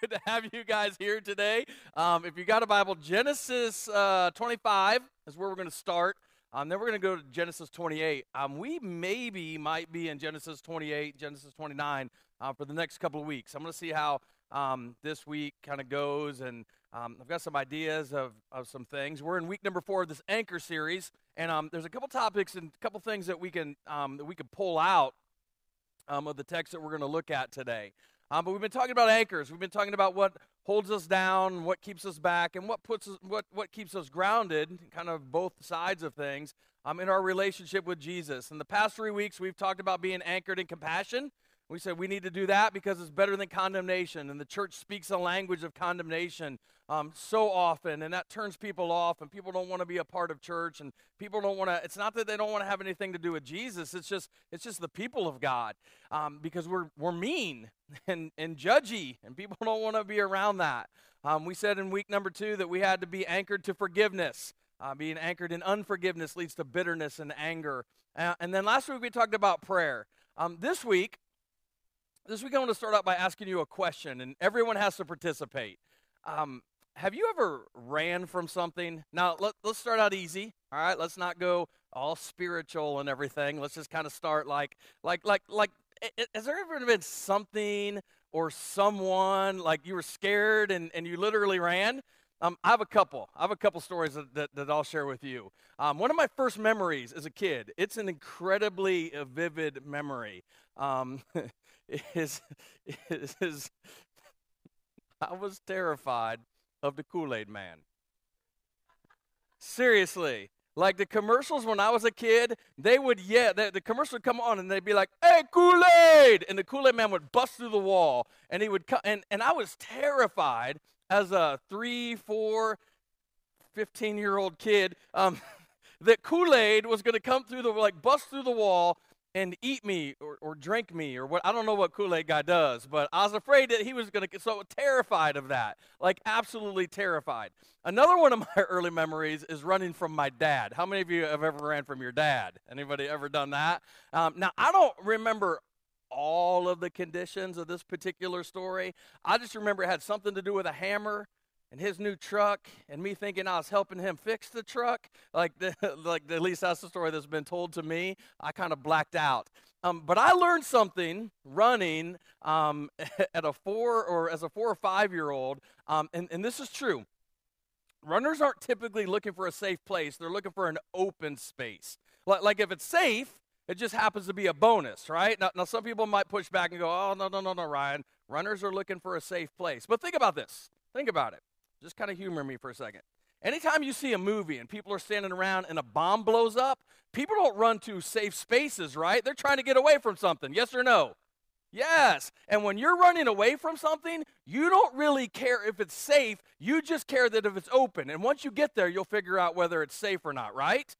good to have you guys here today. Um, if you got a Bible, Genesis uh, 25 is where we're going to start. Um, then we're going to go to Genesis 28. Um, we maybe might be in Genesis 28, Genesis 29 uh, for the next couple of weeks. I'm going to see how um, this week kind of goes, and um, I've got some ideas of, of some things. We're in week number four of this anchor series, and um, there's a couple topics and a couple things that we can that we can pull out of the text that we're going to look at today. Um, but we've been talking about anchors. We've been talking about what holds us down, what keeps us back, and what puts us, what what keeps us grounded. Kind of both sides of things. Um, in our relationship with Jesus. In the past three weeks, we've talked about being anchored in compassion. We said we need to do that because it's better than condemnation, and the church speaks a language of condemnation um, so often, and that turns people off, and people don't want to be a part of church, and people don't want to. It's not that they don't want to have anything to do with Jesus. It's just it's just the people of God, um, because we're we're mean and and judgy, and people don't want to be around that. Um, we said in week number two that we had to be anchored to forgiveness. Uh, being anchored in unforgiveness leads to bitterness and anger. Uh, and then last week we talked about prayer. Um, this week, this week I want to start out by asking you a question, and everyone has to participate. Um, have you ever ran from something? Now, let, us start out easy. All right, let's not go all spiritual and everything. Let's just kind of start like, like, like, like. Has there ever been something or someone like you were scared and, and you literally ran? Um, I have a couple. I have a couple stories that, that, that I'll share with you. Um, one of my first memories as a kid, it's an incredibly vivid memory. Um, is, is, is I was terrified of the Kool Aid Man. Seriously. Like the commercials when I was a kid, they would, yeah, the, the commercial would come on and they'd be like, hey, Kool Aid! And the Kool Aid Man would bust through the wall and he would come, and, and I was terrified as a three, four, 15 year old kid um, that Kool Aid was going to come through the, like, bust through the wall and eat me or, or drink me or what I don't know what Kool-Aid guy does, but I was afraid that he was to get so terrified of that. Like absolutely terrified. Another one of my early memories is running from my dad. How many of you have ever ran from your dad? Anybody ever done that? Um, now I don't remember all of the conditions of this particular story. I just remember it had something to do with a hammer and his new truck and me thinking I was helping him fix the truck. Like, the, like at least that's the story that's been told to me. I kind of blacked out. Um, but I learned something running um, at a four or as a four or five year old, um, and, and this is true. Runners aren't typically looking for a safe place, they're looking for an open space. Like, like if it's safe, it just happens to be a bonus, right? Now, now, some people might push back and go, oh, no, no, no, no, Ryan. Runners are looking for a safe place. But think about this. Think about it. Just kind of humor me for a second. Anytime you see a movie and people are standing around and a bomb blows up, people don't run to safe spaces, right? They're trying to get away from something. Yes or no? Yes. And when you're running away from something, you don't really care if it's safe. You just care that if it's open. And once you get there, you'll figure out whether it's safe or not, right?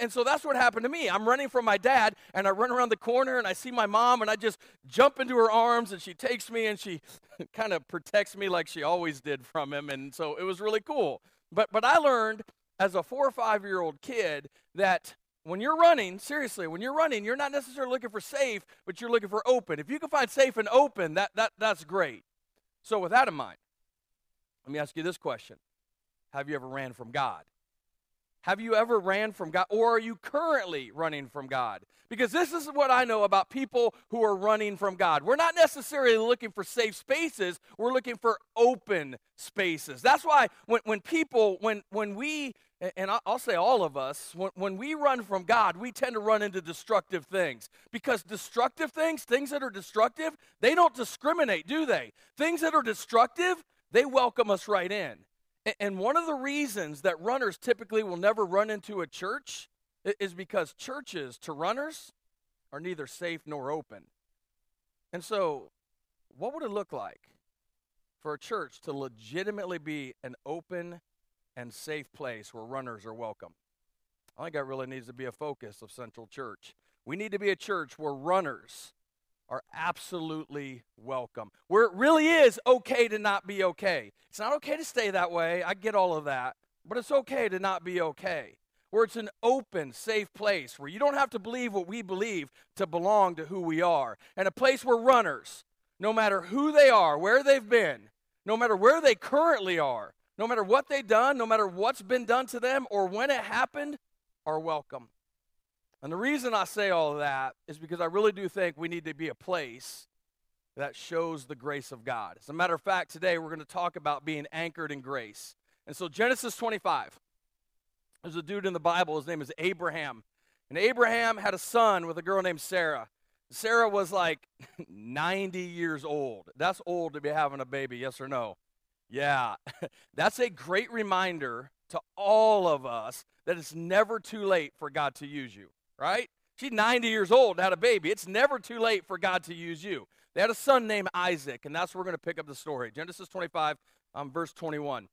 And so that's what happened to me. I'm running from my dad, and I run around the corner, and I see my mom, and I just jump into her arms, and she takes me, and she kind of protects me like she always did from him. And so it was really cool. But, but I learned as a four or five year old kid that when you're running, seriously, when you're running, you're not necessarily looking for safe, but you're looking for open. If you can find safe and open, that, that, that's great. So, with that in mind, let me ask you this question Have you ever ran from God? Have you ever ran from God? Or are you currently running from God? Because this is what I know about people who are running from God. We're not necessarily looking for safe spaces, we're looking for open spaces. That's why when, when people, when, when we, and I'll say all of us, when, when we run from God, we tend to run into destructive things. Because destructive things, things that are destructive, they don't discriminate, do they? Things that are destructive, they welcome us right in. And one of the reasons that runners typically will never run into a church is because churches to runners are neither safe nor open. And so, what would it look like for a church to legitimately be an open and safe place where runners are welcome? I think that really needs to be a focus of Central Church. We need to be a church where runners are absolutely welcome. Where it really is okay to not be okay. It's not okay to stay that way. I get all of that. But it's okay to not be okay. Where it's an open, safe place where you don't have to believe what we believe to belong to who we are. And a place where runners, no matter who they are, where they've been, no matter where they currently are, no matter what they've done, no matter what's been done to them or when it happened, are welcome. And the reason I say all of that is because I really do think we need to be a place that shows the grace of God. As a matter of fact, today we're going to talk about being anchored in grace. And so, Genesis 25, there's a dude in the Bible, his name is Abraham. And Abraham had a son with a girl named Sarah. Sarah was like 90 years old. That's old to be having a baby, yes or no? Yeah. That's a great reminder to all of us that it's never too late for God to use you, right? She's 90 years old had a baby. It's never too late for God to use you. They had a son named Isaac, and that's where we're going to pick up the story. Genesis 25, um, verse 21.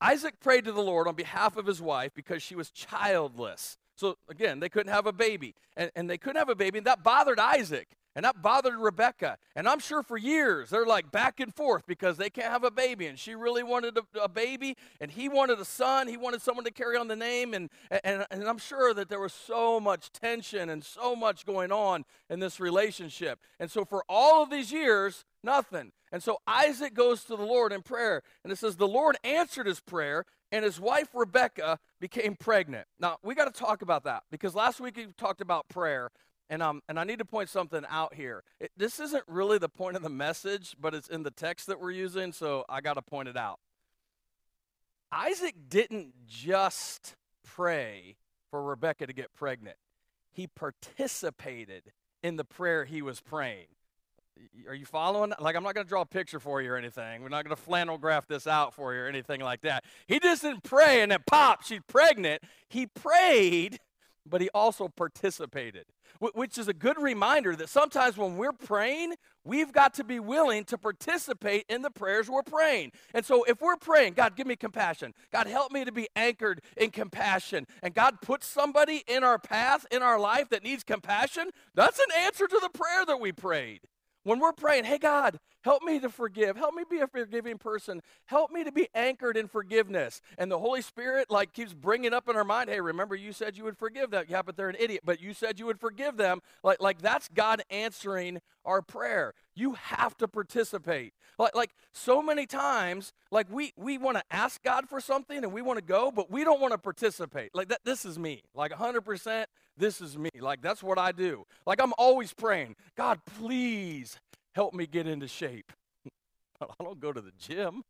Isaac prayed to the Lord on behalf of his wife because she was childless. So again, they couldn't have a baby. And, and they couldn't have a baby, and that bothered Isaac. And that bothered Rebecca. And I'm sure for years they're like back and forth because they can't have a baby. And she really wanted a, a, baby, and he wanted a son. He wanted someone to carry on the name. And, and, and I'm sure that there was so much tension and so much going on in this relationship. And so for all of these years, nothing. And so Isaac goes to the Lord in prayer. And it says, The Lord answered his prayer, and his wife Rebecca became pregnant. Now, we got to talk about that because last week we talked about prayer. And, um, and I need to point something out here. It, this isn't really the point of the message, but it's in the text that we're using, so I got to point it out. Isaac didn't just pray for Rebecca to get pregnant, he participated in the prayer he was praying. Are you following? Like, I'm not going to draw a picture for you or anything. We're not going to flannel graph this out for you or anything like that. He just didn't pray and then pop, she's pregnant. He prayed, but he also participated which is a good reminder that sometimes when we're praying, we've got to be willing to participate in the prayers we're praying. And so if we're praying, God, give me compassion. God, help me to be anchored in compassion. And God puts somebody in our path, in our life that needs compassion, that's an answer to the prayer that we prayed. When we're praying, hey, God, help me to forgive. Help me be a forgiving person. Help me to be anchored in forgiveness. And the Holy Spirit, like, keeps bringing up in our mind, hey, remember you said you would forgive them. Yeah, but they're an idiot. But you said you would forgive them. Like, like that's God answering our prayer. You have to participate. Like, like so many times, like we we want to ask God for something and we want to go, but we don't want to participate. Like that, this is me. Like 100%, this is me. Like that's what I do. Like I'm always praying, God, please help me get into shape. I don't go to the gym.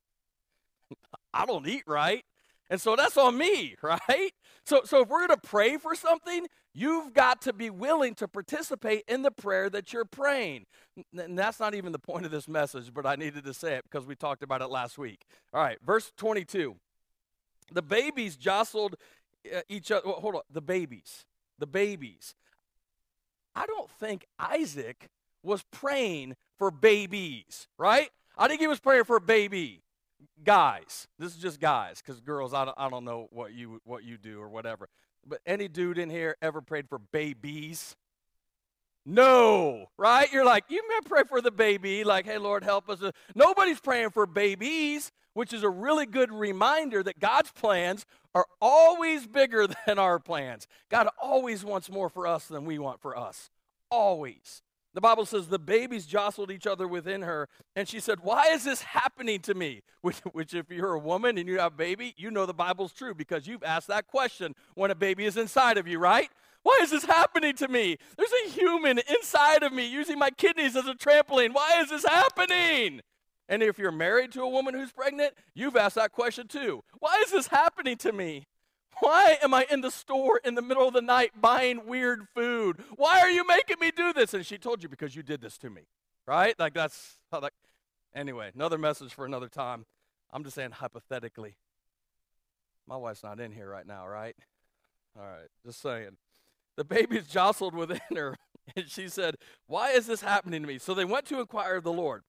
I don't eat right. And so that's on me, right? So, so if we're going to pray for something, you've got to be willing to participate in the prayer that you're praying. And that's not even the point of this message, but I needed to say it because we talked about it last week. All right, verse 22. The babies jostled uh, each other. Well, hold on. The babies. The babies. I don't think Isaac was praying for babies, right? I think he was praying for a baby guys. This is just guys, because girls, I don't, I don't know what you what you do or whatever. But any dude in here ever prayed for babies? No, right? You're like, you may pray for the baby, like, hey, Lord, help us. Nobody's praying for babies, which is a really good reminder that God's plans are always bigger than our plans. God always wants more for us than we want for us. Always. The Bible says the babies jostled each other within her, and she said, Why is this happening to me? Which, which, if you're a woman and you have a baby, you know the Bible's true because you've asked that question when a baby is inside of you, right? Why is this happening to me? There's a human inside of me using my kidneys as a trampoline. Why is this happening? And if you're married to a woman who's pregnant, you've asked that question too. Why is this happening to me? Why am I in the store in the middle of the night buying weird food? Why are you making me do this? And she told you because you did this to me, right? Like that's how that. Anyway, another message for another time. I'm just saying hypothetically. My wife's not in here right now, right? All right, just saying. The baby's jostled within her, and she said, Why is this happening to me? So they went to inquire of the Lord.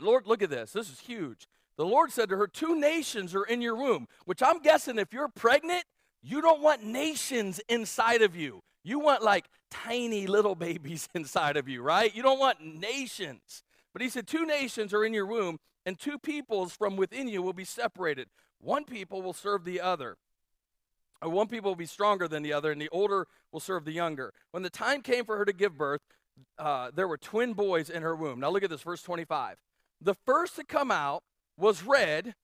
Lord, look at this. This is huge. The Lord said to her, Two nations are in your womb, which I'm guessing if you're pregnant, you don't want nations inside of you. You want like tiny little babies inside of you, right? You don't want nations. But he said, Two nations are in your womb, and two peoples from within you will be separated. One people will serve the other. Or one people will be stronger than the other, and the older will serve the younger. When the time came for her to give birth, uh, there were twin boys in her womb. Now look at this, verse 25. The first to come out was red,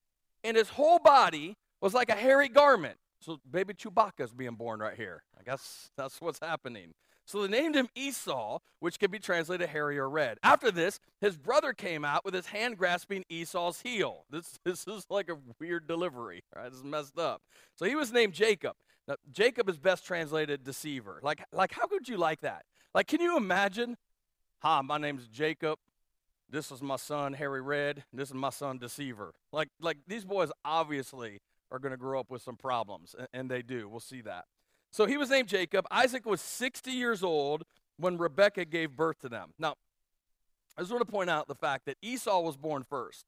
and his whole body was like a hairy garment. So baby Chewbacca's being born right here. I guess that's what's happening. So they named him Esau, which can be translated hairy or red. After this, his brother came out with his hand grasping Esau's heel. This, this is like a weird delivery, right? This is messed up. So he was named Jacob. Now, Jacob is best translated deceiver. Like, like, how could you like that? Like, can you imagine? Hi, my name's Jacob. This is my son, Harry Red. This is my son, Deceiver. Like, like these boys obviously are going to grow up with some problems, and, and they do. We'll see that. So he was named Jacob. Isaac was 60 years old when Rebekah gave birth to them. Now, I just want to point out the fact that Esau was born first.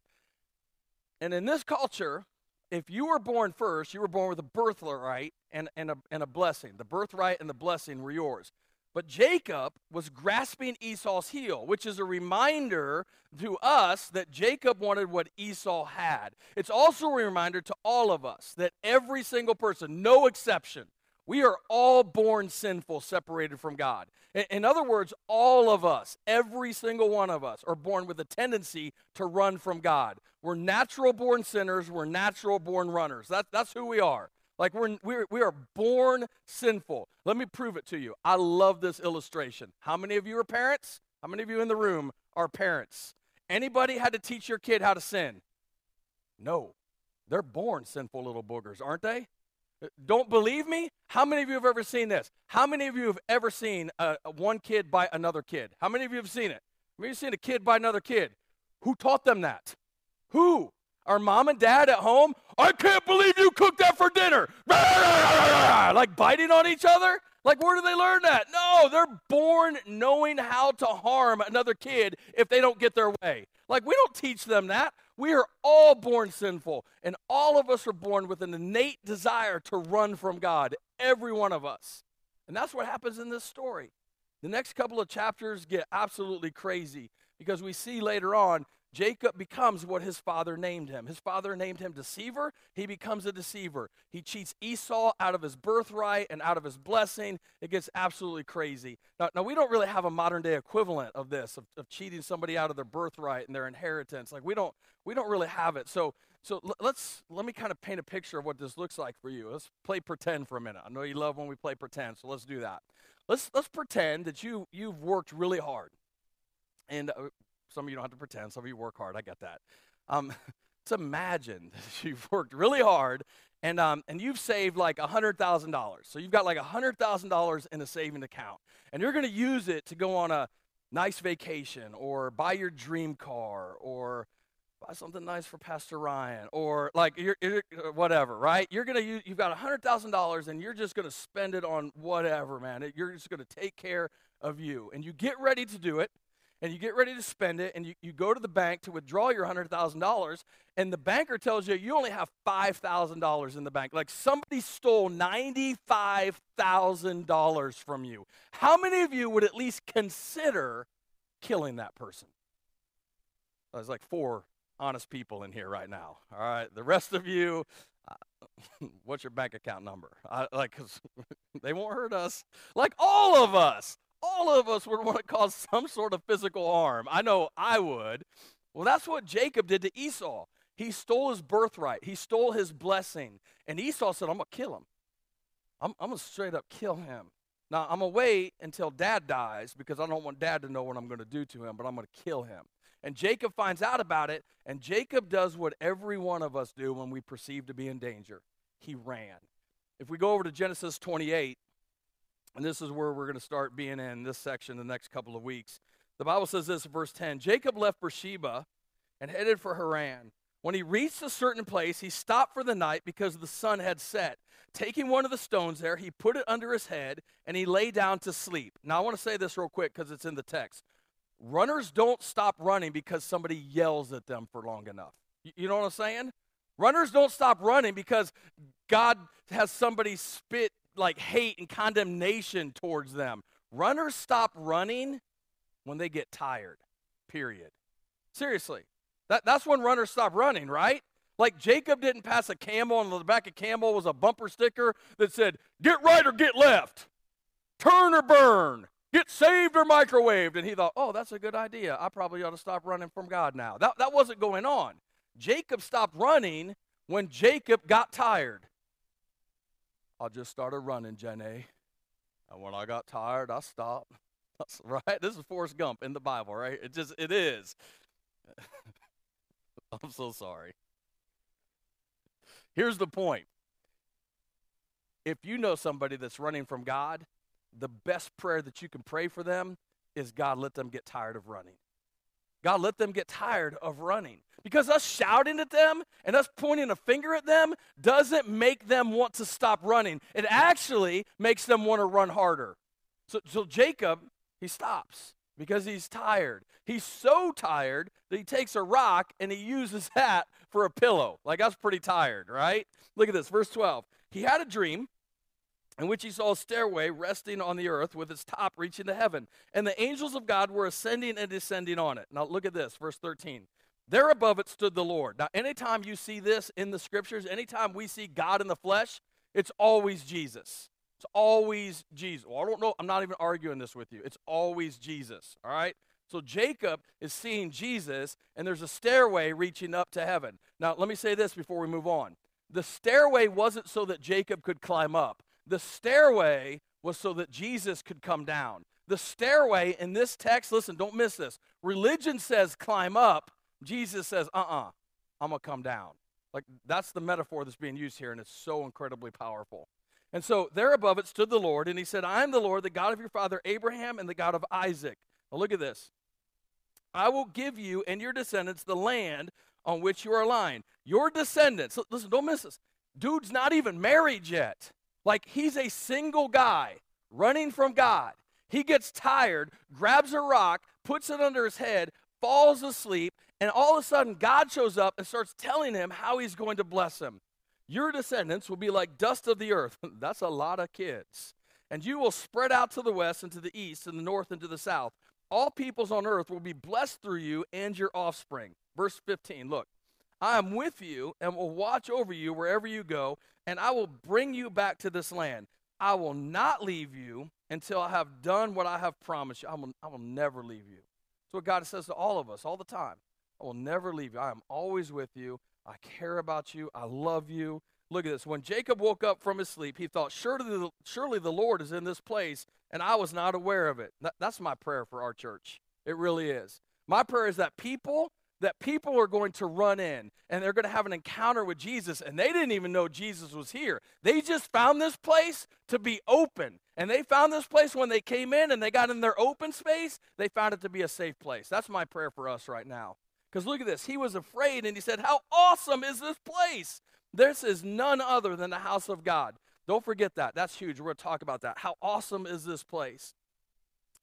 And in this culture, if you were born first, you were born with a birthright and, and, a, and a blessing. The birthright and the blessing were yours. But Jacob was grasping Esau's heel, which is a reminder to us that Jacob wanted what Esau had. It's also a reminder to all of us that every single person, no exception, we are all born sinful, separated from God. In other words, all of us, every single one of us, are born with a tendency to run from God. We're natural born sinners, we're natural born runners. That, that's who we are. Like we're, we're, we are born sinful. Let me prove it to you. I love this illustration. How many of you are parents? How many of you in the room are parents? Anybody had to teach your kid how to sin? No. They're born sinful little boogers, aren't they? Don't believe me? How many of you have ever seen this? How many of you have ever seen uh, one kid bite another kid? How many of you have seen it? Have you seen a kid bite another kid? Who taught them that? Who? Our mom and dad at home? I can't believe you cooked that for dinner. Like biting on each other? Like, where do they learn that? No, they're born knowing how to harm another kid if they don't get their way. Like, we don't teach them that. We are all born sinful, and all of us are born with an innate desire to run from God, every one of us. And that's what happens in this story. The next couple of chapters get absolutely crazy because we see later on Jacob becomes what his father named him. His father named him deceiver. He becomes a deceiver. He cheats Esau out of his birthright and out of his blessing. It gets absolutely crazy. Now, now we don't really have a modern day equivalent of this, of, of cheating somebody out of their birthright and their inheritance. Like we don't, we don't really have it. So, so let's let me kind of paint a picture of what this looks like for you. Let's play pretend for a minute. I know you love when we play pretend, so let's do that. Let's let's pretend that you you've worked really hard, and uh, some of you don't have to pretend. Some of you work hard. I get that. Um, let's imagine that you've worked really hard and, um, and you've saved like $100,000. So you've got like $100,000 in a saving account. And you're going to use it to go on a nice vacation or buy your dream car or buy something nice for Pastor Ryan or like you're, you're whatever, right? You're to use, you've got $100,000 and you're just going to spend it on whatever, man. You're just going to take care of you. And you get ready to do it and you get ready to spend it and you, you go to the bank to withdraw your $100,000 and the banker tells you you only have $5,000 in the bank. Like somebody stole $95,000 from you. How many of you would at least consider killing that person? There's like four honest people in here right now. All right. The rest of you, uh, what's your bank account number? I, like, cause they won't hurt us. Like all of us all of us would want to cause some sort of physical harm. I know I would. Well, that's what Jacob did to Esau. He stole his birthright, he stole his blessing. And Esau said, I'm going to kill him. I'm, I'm going to straight up kill him. Now, I'm going to wait until dad dies because I don't want dad to know what I'm going to do to him, but I'm going to kill him. And Jacob finds out about it, and Jacob does what every one of us do when we perceive to be in danger he ran. If we go over to Genesis 28, and this is where we're going to start being in this section the next couple of weeks. The Bible says this in verse 10 Jacob left Beersheba and headed for Haran. When he reached a certain place, he stopped for the night because the sun had set. Taking one of the stones there, he put it under his head and he lay down to sleep. Now, I want to say this real quick because it's in the text. Runners don't stop running because somebody yells at them for long enough. You know what I'm saying? Runners don't stop running because God has somebody spit like hate and condemnation towards them. Runners stop running when they get tired, period. Seriously. That, that's when runners stop running, right? Like Jacob didn't pass a camel, and on the back of camel was a bumper sticker that said, Get right or get left, turn or burn. get saved or microwaved. And he thought, oh, that's a good idea. I probably ought to stop running from God now. That, that wasn't going on. Jacob stopped running when Jacob got tired. I just started running, Jenny. And when I got tired, I stopped. That's right. This is Forrest Gump in the Bible, right? It just it is. I'm so sorry. Here's the point. If you know somebody that's running from God, the best prayer that you can pray for them is God, let them get tired of running. God, let them get tired of running. Because us shouting at them and us pointing a finger at them doesn't make them want to stop running. It actually makes them want to run harder. So, so Jacob, he stops because he's tired. He's so tired that he takes a rock and he uses that for a pillow. Like, that's pretty tired, right? Look at this, verse 12. He had a dream in which he saw a stairway resting on the earth with its top reaching to heaven. And the angels of God were ascending and descending on it. Now, look at this, verse 13. There above it stood the Lord. Now, anytime you see this in the scriptures, anytime we see God in the flesh, it's always Jesus. It's always Jesus. Well, I don't know. I'm not even arguing this with you. It's always Jesus. All right? So Jacob is seeing Jesus, and there's a stairway reaching up to heaven. Now, let me say this before we move on. The stairway wasn't so that Jacob could climb up, the stairway was so that Jesus could come down. The stairway in this text, listen, don't miss this. Religion says climb up, Jesus says, uh uh-uh, uh, i to come down. Like that's the metaphor that's being used here, and it's so incredibly powerful. And so there above it stood the Lord, and he said, I am the Lord, the God of your father Abraham and the God of Isaac. Now look at this. I will give you and your descendants the land on which you are lying. Your descendants, listen, don't miss this. Dude's not even married yet. Like he's a single guy running from God. He gets tired, grabs a rock, puts it under his head, falls asleep, and all of a sudden God shows up and starts telling him how he's going to bless him. Your descendants will be like dust of the earth. That's a lot of kids. And you will spread out to the west and to the east and the north and to the south. All peoples on earth will be blessed through you and your offspring. Verse 15, look. I am with you and will watch over you wherever you go, and I will bring you back to this land. I will not leave you until I have done what I have promised you. I will, I will never leave you. That's what God says to all of us all the time. I will never leave you. I am always with you. I care about you. I love you. Look at this. When Jacob woke up from his sleep, he thought, surely the, surely the Lord is in this place, and I was not aware of it. That, that's my prayer for our church. It really is. My prayer is that people that people are going to run in and they're going to have an encounter with Jesus and they didn't even know Jesus was here. They just found this place to be open. And they found this place when they came in and they got in their open space, they found it to be a safe place. That's my prayer for us right now. Because look at this. He was afraid and he said, How awesome is this place? This is none other than the house of God. Don't forget that. That's huge. We're going to talk about that. How awesome is this place?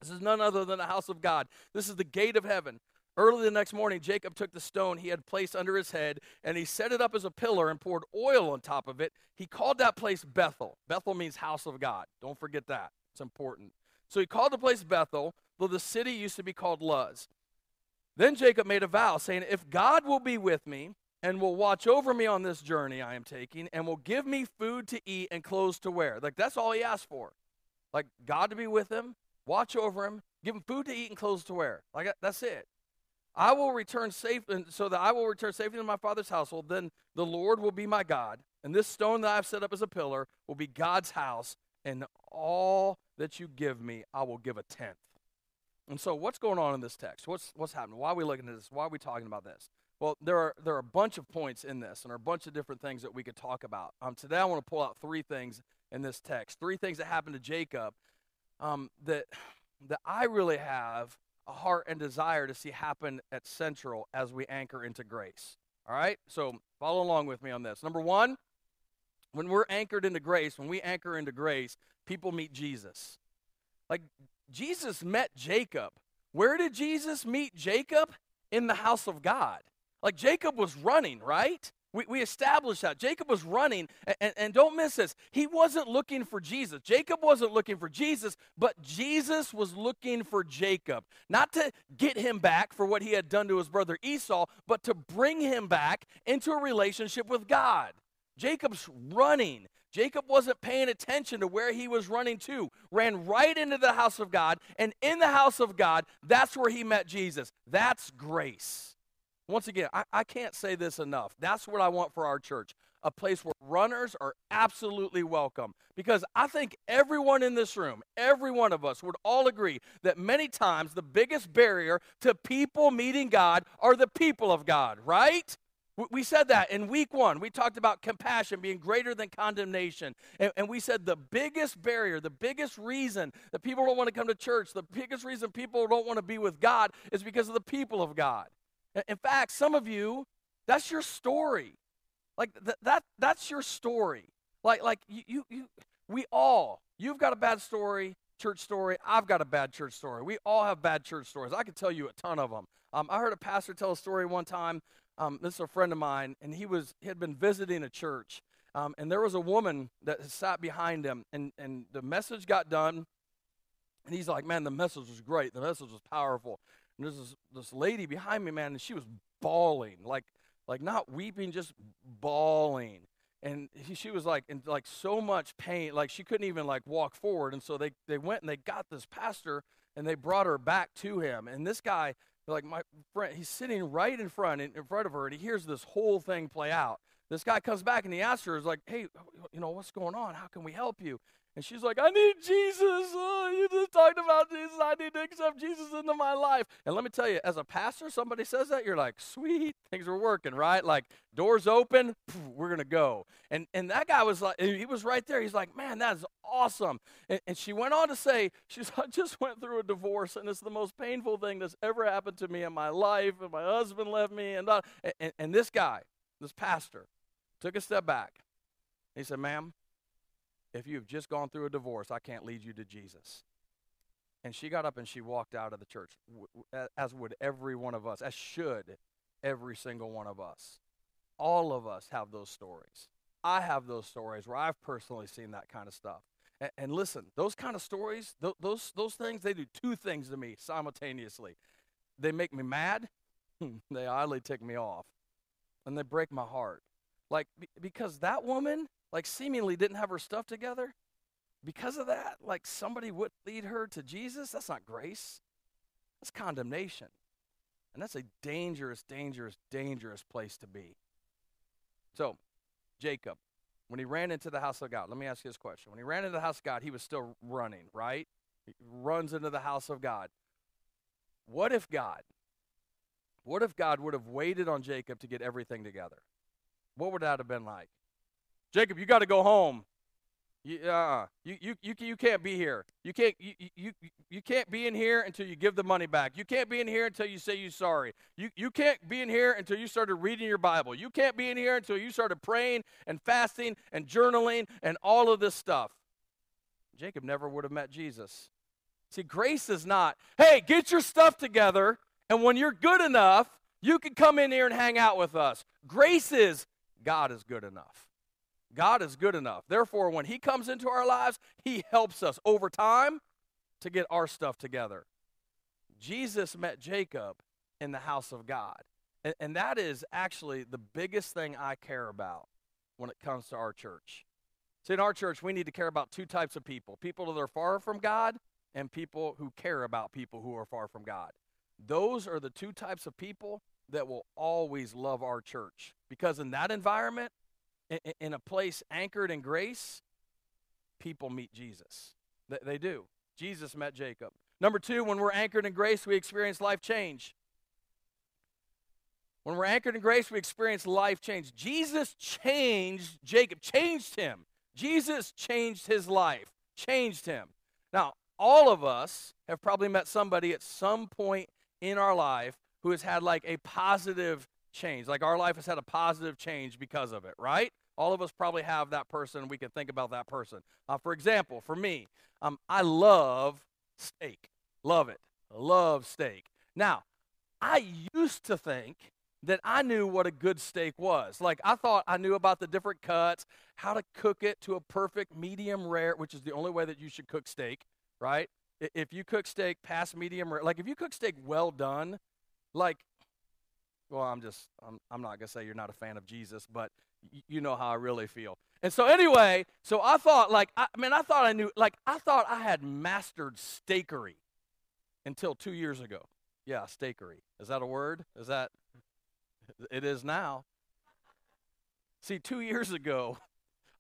This is none other than the house of God. This is the gate of heaven. Early the next morning, Jacob took the stone he had placed under his head and he set it up as a pillar and poured oil on top of it. He called that place Bethel. Bethel means house of God. Don't forget that. It's important. So he called the place Bethel, though the city used to be called Luz. Then Jacob made a vow, saying, If God will be with me and will watch over me on this journey I am taking and will give me food to eat and clothes to wear. Like, that's all he asked for. Like, God to be with him, watch over him, give him food to eat and clothes to wear. Like, that's it. I will return safe, so that I will return safely to my father's household. Then the Lord will be my God, and this stone that I have set up as a pillar will be God's house, and all that you give me, I will give a tenth. And so, what's going on in this text? What's what's happening? Why are we looking at this? Why are we talking about this? Well, there are there are a bunch of points in this, and there are a bunch of different things that we could talk about. Um, today, I want to pull out three things in this text, three things that happened to Jacob um, that that I really have a heart and desire to see happen at Central as we anchor into grace. All right? So follow along with me on this. Number one, when we're anchored into grace, when we anchor into grace, people meet Jesus. Like Jesus met Jacob. Where did Jesus meet Jacob? In the house of God. Like Jacob was running, right? We, we established that. Jacob was running, and, and don't miss this. He wasn't looking for Jesus. Jacob wasn't looking for Jesus, but Jesus was looking for Jacob. Not to get him back for what he had done to his brother Esau, but to bring him back into a relationship with God. Jacob's running. Jacob wasn't paying attention to where he was running to, ran right into the house of God, and in the house of God, that's where he met Jesus. That's grace. Once again, I, I can't say this enough. That's what I want for our church a place where runners are absolutely welcome. Because I think everyone in this room, every one of us would all agree that many times the biggest barrier to people meeting God are the people of God, right? We said that in week one. We talked about compassion being greater than condemnation. And, and, we said the biggest barrier, the biggest reason that people don't want to come to church, the biggest reason people don't want to be with God is because of the people of God. In fact, some of you, that's your story. Like th- that that's your story. Like like you, you you we all you've got a bad story, church story. I've got a bad church story. We all have bad church stories. I could tell you a ton of them. Um, I heard a pastor tell a story one time. Um, this is a friend of mine, and he was he had been visiting a church, um, and there was a woman that sat behind him, and and the message got done, and he's like, man, the message was great. The message was powerful. And there's this, this lady behind me, man, and she was bawling, like like not weeping, just bawling. And he, she was like in like so much pain, like she couldn't even like walk forward. And so they, they went and they got this pastor and they brought her back to him. And this guy, like my friend, he's sitting right in front in, in front of her and he hears this whole thing play out. This guy comes back and he asks her, "Is like, hey, you know what's going on? How can we help you?" And she's like, I need Jesus. Oh, you just talked about Jesus. I need to accept Jesus into my life. And let me tell you, as a pastor, somebody says that, you're like, sweet, things are working, right? Like, doors open, we're going to go. And, and that guy was like, he was right there. He's like, man, that is awesome. And, and she went on to say, she's, I just went through a divorce, and it's the most painful thing that's ever happened to me in my life. And my husband left me. And, uh, and, and this guy, this pastor, took a step back. He said, ma'am, if you've just gone through a divorce, I can't lead you to Jesus. And she got up and she walked out of the church, as would every one of us, as should every single one of us. All of us have those stories. I have those stories where I've personally seen that kind of stuff. And, and listen, those kind of stories, th- those, those things, they do two things to me simultaneously. They make me mad, they oddly tick me off, and they break my heart. Like, because that woman like seemingly didn't have her stuff together, because of that, like somebody would lead her to Jesus, that's not grace. That's condemnation. And that's a dangerous, dangerous, dangerous place to be. So, Jacob, when he ran into the house of God, let me ask you this question. When he ran into the house of God, he was still running, right? He runs into the house of God. What if God, what if God would have waited on Jacob to get everything together? What would that have been like? Jacob, you got to go home. You, uh, you, you, you, you can't be here. You can't, you, you, you can't be in here until you give the money back. You can't be in here until you say you're sorry. You, you can't be in here until you started reading your Bible. You can't be in here until you started praying and fasting and journaling and all of this stuff. Jacob never would have met Jesus. See, grace is not, hey, get your stuff together, and when you're good enough, you can come in here and hang out with us. Grace is, God is good enough. God is good enough. Therefore, when He comes into our lives, He helps us over time to get our stuff together. Jesus met Jacob in the house of God. And, and, that is actually the biggest thing I care about when it comes to our church. See, in our church, we need to care about two types of people people that are far from God and people who care about people who are far from God. Those are the two types of people that will always love our church because in that environment, in, a place anchored in grace, people meet Jesus. They do. Jesus met Jacob. Number two, when we're anchored in grace, we experience life change. When we're anchored in grace, we experience life change. Jesus changed Jacob, changed him. Jesus changed his life, changed him. Now, all of us have probably met somebody at some point in our life who has had like a positive change. Like our life has had a positive change because of it, right? All of us probably have that person. We can think about that person. Uh, for example, for me, um, I love steak. Love it. Love steak. Now, I used to think that I knew what a good steak was. Like, I thought I knew about the different cuts, how to cook it to a perfect medium rare, which is the only way that you should cook steak, right? If you cook steak past medium rare, like if you cook steak well done, like well, I'm just, I'm, I'm not going to say you're not a fan of Jesus, but y- you know how I really feel. And so anyway, so I thought like I mean I thought I knew like I thought I had mastered steakery until 2 years ago. Yeah, steakery. Is that a word? Is that it is now. See, 2 years ago,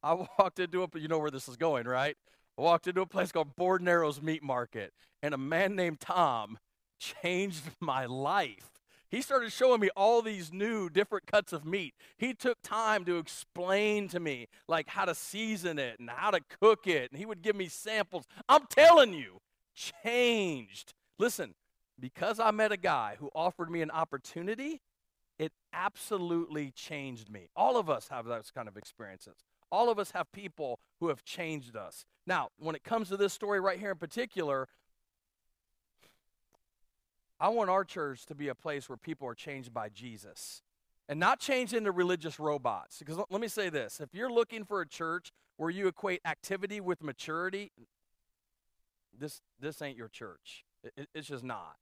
I walked into a you know where this is going, right? I walked into a place called Borden Meat Market, and a man named Tom changed my life. He started showing me all these new different cuts of meat. He took time to explain to me like how to season it and how to cook it, and he would give me samples. I'm telling you, changed. Listen, because I met a guy who offered me an opportunity, it absolutely changed me. All of us have those kind of experiences. All of us have people who have changed us. Now, when it comes to this story right here in particular, I want our church to be a place where people are changed by Jesus and not changed into religious robots. Because let me say this if you're looking for a church where you equate activity with maturity, this, this ain't your church. It, it's just not.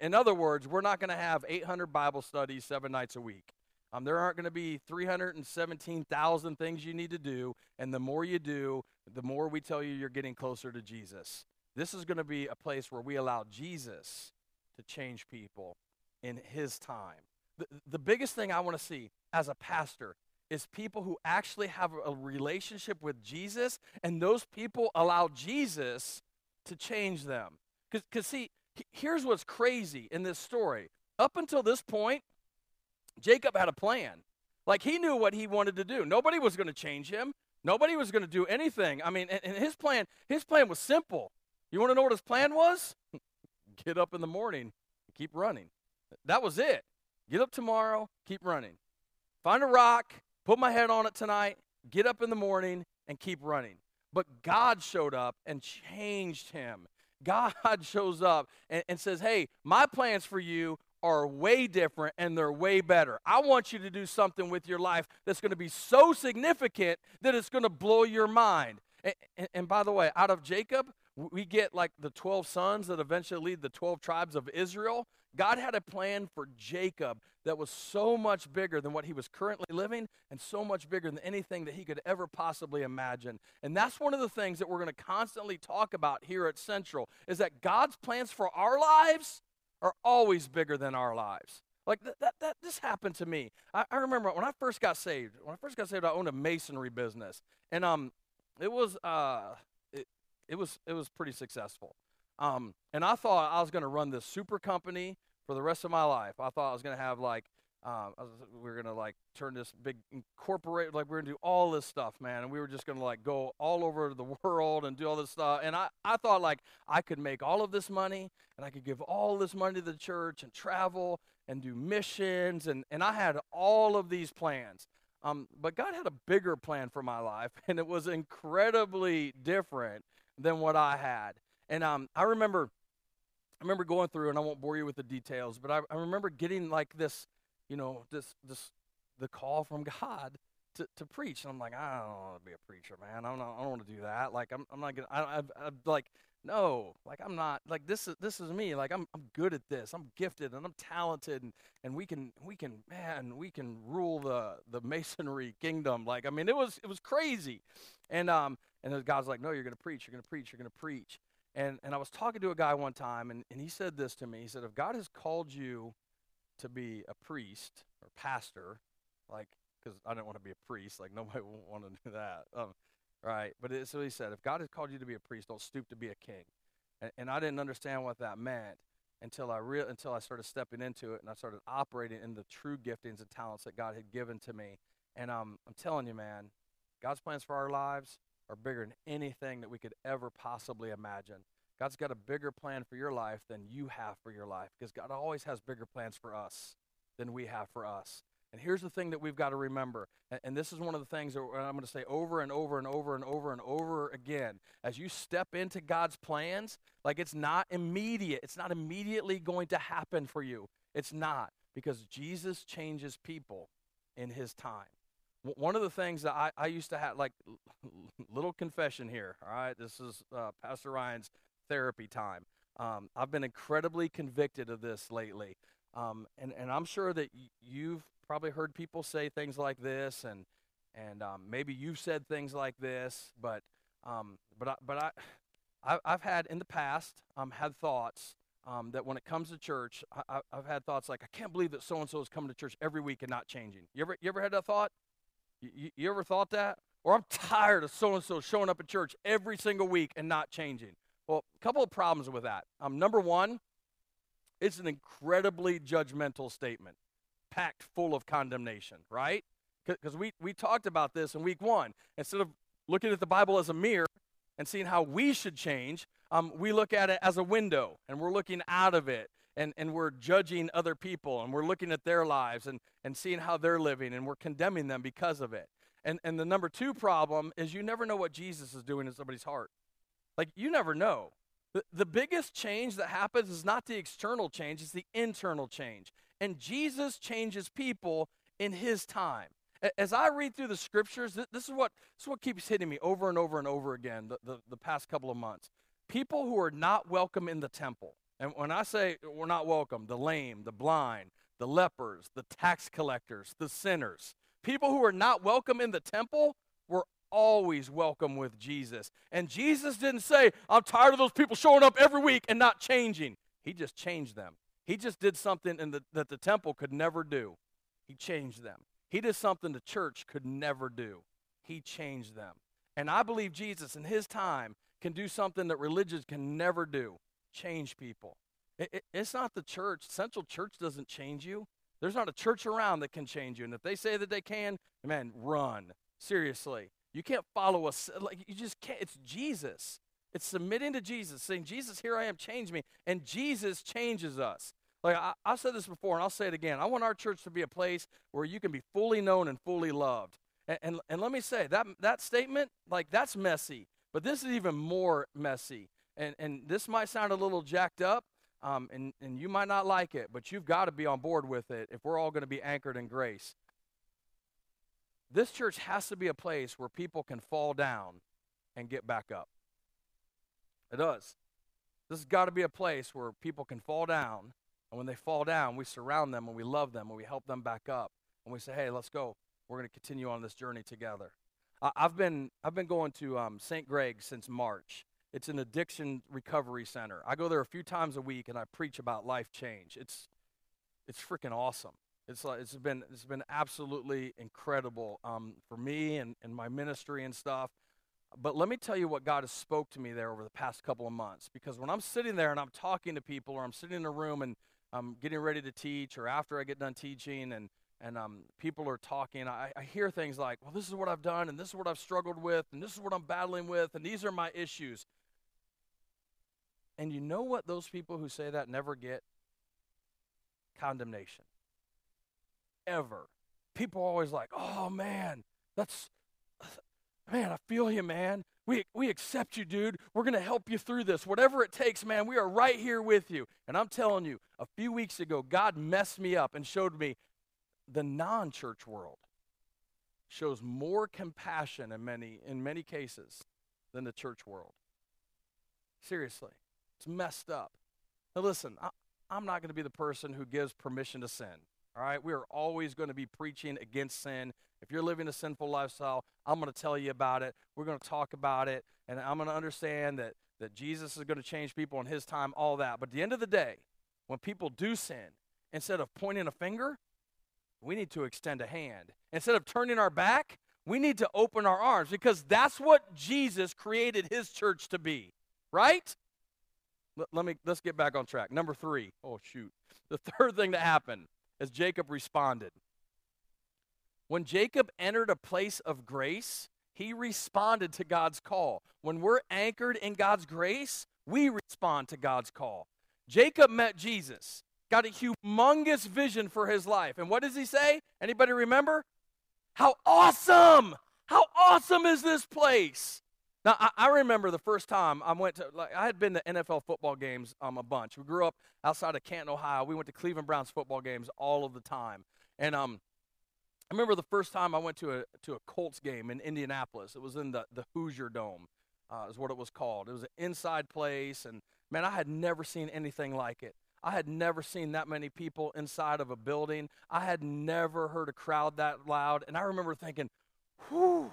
In other words, we're not going to have 800 Bible studies seven nights a week. Um, there aren't going to be 317,000 things you need to do, and the more you do, the more we tell you you're getting closer to Jesus. This is going to be a place where we allow Jesus to change people in His time. The, the biggest thing I want to see as a pastor is people who actually have a relationship with Jesus, and those people allow Jesus to change them. Because, see, here's what's crazy in this story. Up until this point, Jacob had a plan. Like he knew what he wanted to do. Nobody was going to change him. Nobody was going to do anything. I mean, and, and his plan, his plan was simple. You want to know what his plan was? Get up in the morning, keep running. That was it. Get up tomorrow, keep running. Find a rock, put my head on it tonight, get up in the morning, and keep running. But God showed up and changed him. God shows up and, and says, Hey, my plans for you are way different and they're way better. I want you to do something with your life that's going to be so significant that it's going to blow your mind. And, and, and, by the way, out of Jacob, we get like the 12 sons that eventually lead the 12 tribes of Israel. God had a plan for Jacob that was so much bigger than what he was currently living and so much bigger than anything that he could ever possibly imagine. And that's one of the things that we're going to constantly talk about here at Central is that God's plans for our lives are always bigger than our lives. Like that, that, that this happened to me. I, I, remember when I first got saved. When I first got saved, I owned a masonry business, and um, it was uh, it, was it was pretty successful. Um, and I thought I was going to run this super company for the rest of my life. I thought I was going to have like um, we are gonna like turn this big incorporate, like we're gonna do all this stuff, man, and we were just gonna like go all over the world and do all this stuff. And I, I thought like I could make all of this money, and I could give all this money to the church and travel and do missions, and and I had all of these plans. Um, but God had a bigger plan for my life, and it was incredibly different than what I had. And um, I remember, I remember going through, and I won't bore you with the details, but I, I remember getting like this you know, this this the call from God to, to preach. And I'm like, I don't want to be a preacher, man. I don't, I don't want to do that. Like, I'm, I'm not gonna. I, I, I, like, no. Like, I'm not. Like, this is this is me. Like, I'm I'm good at this. I'm gifted and I'm talented, and and we can we can man we can rule the the masonry kingdom. Like, I mean, it was it was crazy, and um and the God's like, no, you're gonna preach. You're gonna preach. You're gonna preach. And and I was talking to a guy one time, and and he said this to me. He said, if God has called you to be a priest or pastor, like, because I didn't want to be a priest. Like, nobody want to do that. Um, right? But it, so he said, if God has called you to be a priest, don't stoop to be a king. And, and I didn't understand what that meant until I re- until I started stepping into it and I started operating in the true giftings and talents that God had given to me. And um, I'm telling you, man, God's plans for our lives are bigger than anything that we could ever possibly imagine. God's got a bigger plan for your life than you have for your life because God always has bigger plans for us than we have for us. And here's the thing that we've got to remember, and, this is one of the things that I'm going to say over and over and over and over and over again. As you step into God's plans, like it's not immediate, it's not immediately going to happen for you. It's not because Jesus changes people in his time. One of the things that I, I used to have, like, little confession here, all right? This is uh, Pastor Ryan's therapy time. Um, I've been incredibly convicted of this lately. Um, and, and I'm sure that you've probably heard people say things like this, and, and um, maybe you've said things like this, but um, but I, but I, I I've had in the past um, had thoughts um, that when it comes to church, I, have had thoughts like, I can't believe that so and so is coming to church every week and not changing. You ever, you ever had that thought? You, you ever thought that? Or I'm tired of so and so showing up at church every single week and not changing. Well, a couple of problems with that. Um, number one, it's an incredibly judgmental statement, packed full of condemnation, right? Because we, we talked about this in week one. Instead of looking at the Bible as a mirror and seeing how we should change, um, we look at it as a window and we're looking out of it and, and we're judging other people and we're looking at their lives and, and seeing how they're living and we're condemning them because of it. And, and the number two problem is you never know what Jesus is doing in somebody's heart. Like, you never know. The, the biggest change that happens is not the external change, it's the internal change. And Jesus changes people in his time. As I read through the scriptures, this is what, this is what keeps hitting me over and over and over again the, the, the past couple of months. People who are not welcome in the temple. And when I say we're not welcome, the lame, the blind, the lepers, the tax collectors, the sinners, people who are not welcome in the temple were always welcome with Jesus. And Jesus didn't say, I'm tired of those people showing up every week and not changing. He just changed them. He just did something the, that the temple could never do. He changed them. He did something the church could never do. He changed them. And I believe Jesus in his time can do something that religions can never do change people. It, it, it's not the church. Central Church doesn't change you. There's not a church around that can change you. And if they say that they can, man, run. Seriously. You can't follow us. Like, you just can't. It's Jesus. It's submitting to Jesus, saying, Jesus, here I am, change me. And Jesus changes us. Like I, have said this before, and I'll say it again. I want our church to be a place where you can be fully known and fully loved. And, and, and let me say that that statement, like that's messy, but this is even more messy. And and this might sound a little jacked up, um, and and you might not like it, but you've got to be on board with it if we're all going to be anchored in grace. This church has to be a place where people can fall down and get back up. It does. This has got to be a place where people can fall down and when they fall down, we surround them and we love them and we help them back up. And we say, hey, let's go. We're going to continue on this journey together. I've, been, I've been going to um, St. Greg since March. It's an addiction recovery center. I go there a few times a week and I preach about life change. It's, it's freaking awesome. It's, like, it's, been, it's been absolutely incredible um, for me and, and my ministry and stuff. But let me tell you what God has spoke to me there over the past couple of months. Because when I'm sitting there and I'm talking to people or I'm sitting in a room and I'm getting ready to teach or after I get done teaching and and um, people are talking, I, I hear things like, well, this is what I've done, and this is what I've struggled with, and this is what I'm battling with, and these are my issues. And you know what those people who say that never get? Condemnation. Ever. People always like, oh man, that's, man, I feel you, man. We, we accept you, dude. We're going to help you through this. Whatever it takes, man, we are right here with you. And I'm telling you, a few weeks ago, God messed me up and showed me the non church world shows more compassion in many, in many cases than the church world. Seriously, it's messed up. Now, listen, I, I'm not going to be the person who gives permission to sin. All right, we are always going to be preaching against sin. If you're living a sinful lifestyle, I'm going to tell you about it. We're going to talk about it, and I'm going to understand that that Jesus is going to change people in His time, all that. But at the end of the day, when people do sin, instead of pointing a finger, we need to extend a hand. Instead of turning our back, we need to open our arms because that's what Jesus created His church to be, right? Let, let me let's get back on track. Number three. Oh shoot. The third thing that happened as Jacob responded. When Jacob entered a place of grace, he responded to God's call. When we're anchored in God's grace, we respond to God's call. Jacob met Jesus, got a humongous vision for his life. And what does he say? Anybody remember? How awesome! How awesome is this place? Now, I, I, remember the first time I went to, like, I had been to NFL football games um, a bunch. We grew up outside of Canton, Ohio. We went to Cleveland Browns football games all of the time. And um, I remember the first time I went to a, to a Colts game in Indianapolis. It was in the, the Hoosier Dome, uh, is what it was called. It was an inside place. And man, I had never seen anything like it. I had never seen that many people inside of a building. I had never heard a crowd that loud. And I remember thinking, whew,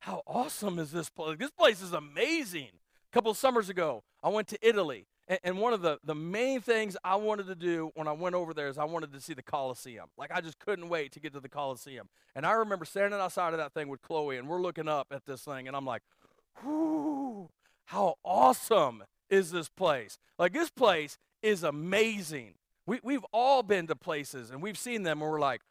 how awesome is this place? This place is amazing. A couple summers ago, I went to Italy. And, and one of the, the main things I wanted to do when I went over there is I wanted to see the Colosseum. Like, I just couldn't wait to get to the Colosseum. And I remember standing outside of that thing with Chloe, and we're looking up at this thing, and I'm like, whoo, how awesome is this place? Like, this place is amazing. We, we've all been to places, and we've seen them, and we're like,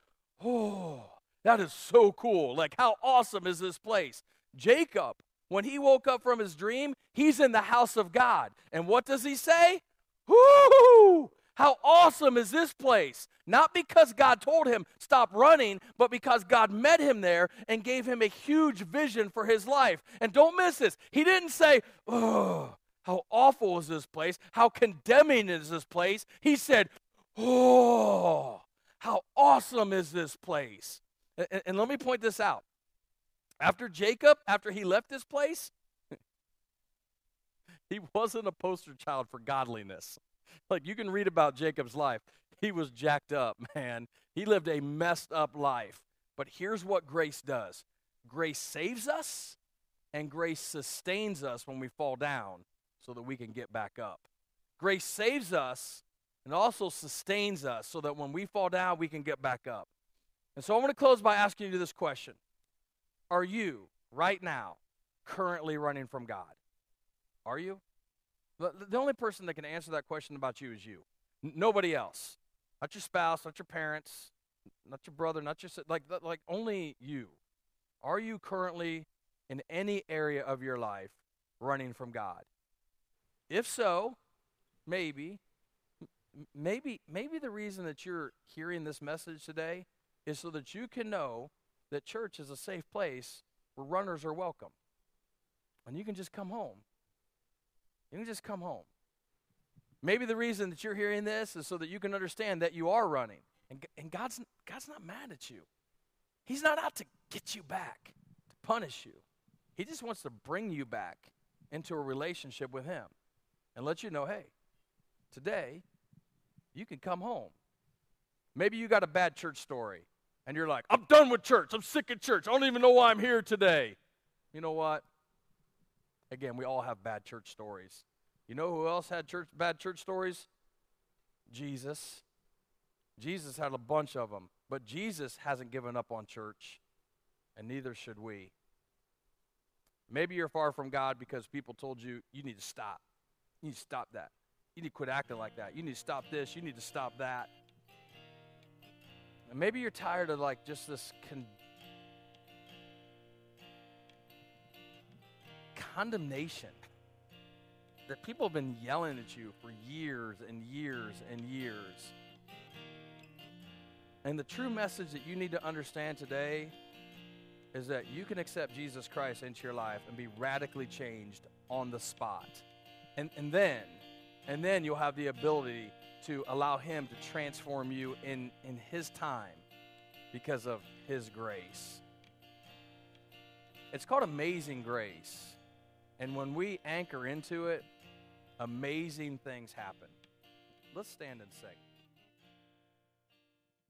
oh, that is so cool. Like, how awesome is this place? Jacob when he woke up from his dream, he's in the house of God. And what does he say? Whoo! How awesome is this place? Not because God told him, stop running, but because God met him there and gave him a huge vision for his life. And don't miss this. He didn't say, oh, how awful is this place? How condemning is this place? He said, oh, how awesome is this place? And, and let me point this out. After Jacob, after he left this place, he wasn't a poster child for godliness. Like you can read about Jacob's life. He was jacked up, man. He lived a messed up life. But here's what grace does grace saves us, and grace sustains us when we fall down so that we can get back up. Grace saves us and also sustains us so that when we fall down, we can get back up. And so I want to close by asking you this question are you right now currently running from God? Are you? The only person that can answer that question about you is you. Nobody else. Not your spouse, not your parents, not your brother, not your like like only you. Are you currently in any area of your life running from God? If so, maybe maybe maybe the reason that you're hearing this message today is so that you can know that church is a safe place where runners are welcome. And you can just come home. You can just come home. Maybe the reason that you're hearing this is so that you can understand that you are running. And, and God's, God's not mad at you. He's not out to get you back, to punish you. He just wants to bring you back into a relationship with Him and let you know hey, today you can come home. Maybe you got a bad church story and you're like, I'm done with church. I'm sick of church. I don't even know why I'm here today. You know what? Again, we all have bad church stories. You know who else had church bad church stories? Jesus. Jesus had a bunch of them, but Jesus hasn't given up on church, and neither should we. Maybe you're far from God because people told you you need to stop. You need to stop that. You need to quit acting like that. You need to stop this. You need to stop that. And maybe you're tired of like just this con- condemnation that people have been yelling at you for years and years and years. And the true message that you need to understand today is that you can accept Jesus Christ into your life and be radically changed on the spot. And, and then, and then you'll have the ability to allow Him to transform you in, in His time because of His grace. It's called amazing grace. And when we anchor into it, amazing things happen. Let's stand and sing.